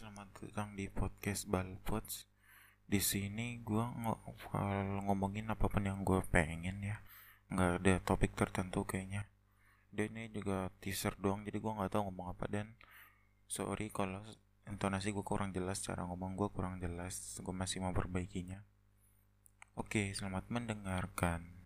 selamat datang di podcast Balpots. Di sini gue bakal ngomongin apa pun yang gue pengen ya. Nggak ada topik tertentu kayaknya. Dan ini juga teaser doang, jadi gue nggak tahu ngomong apa dan sorry kalau intonasi gue kurang jelas, cara ngomong gue kurang jelas. Gue masih mau perbaikinya. Oke, selamat mendengarkan.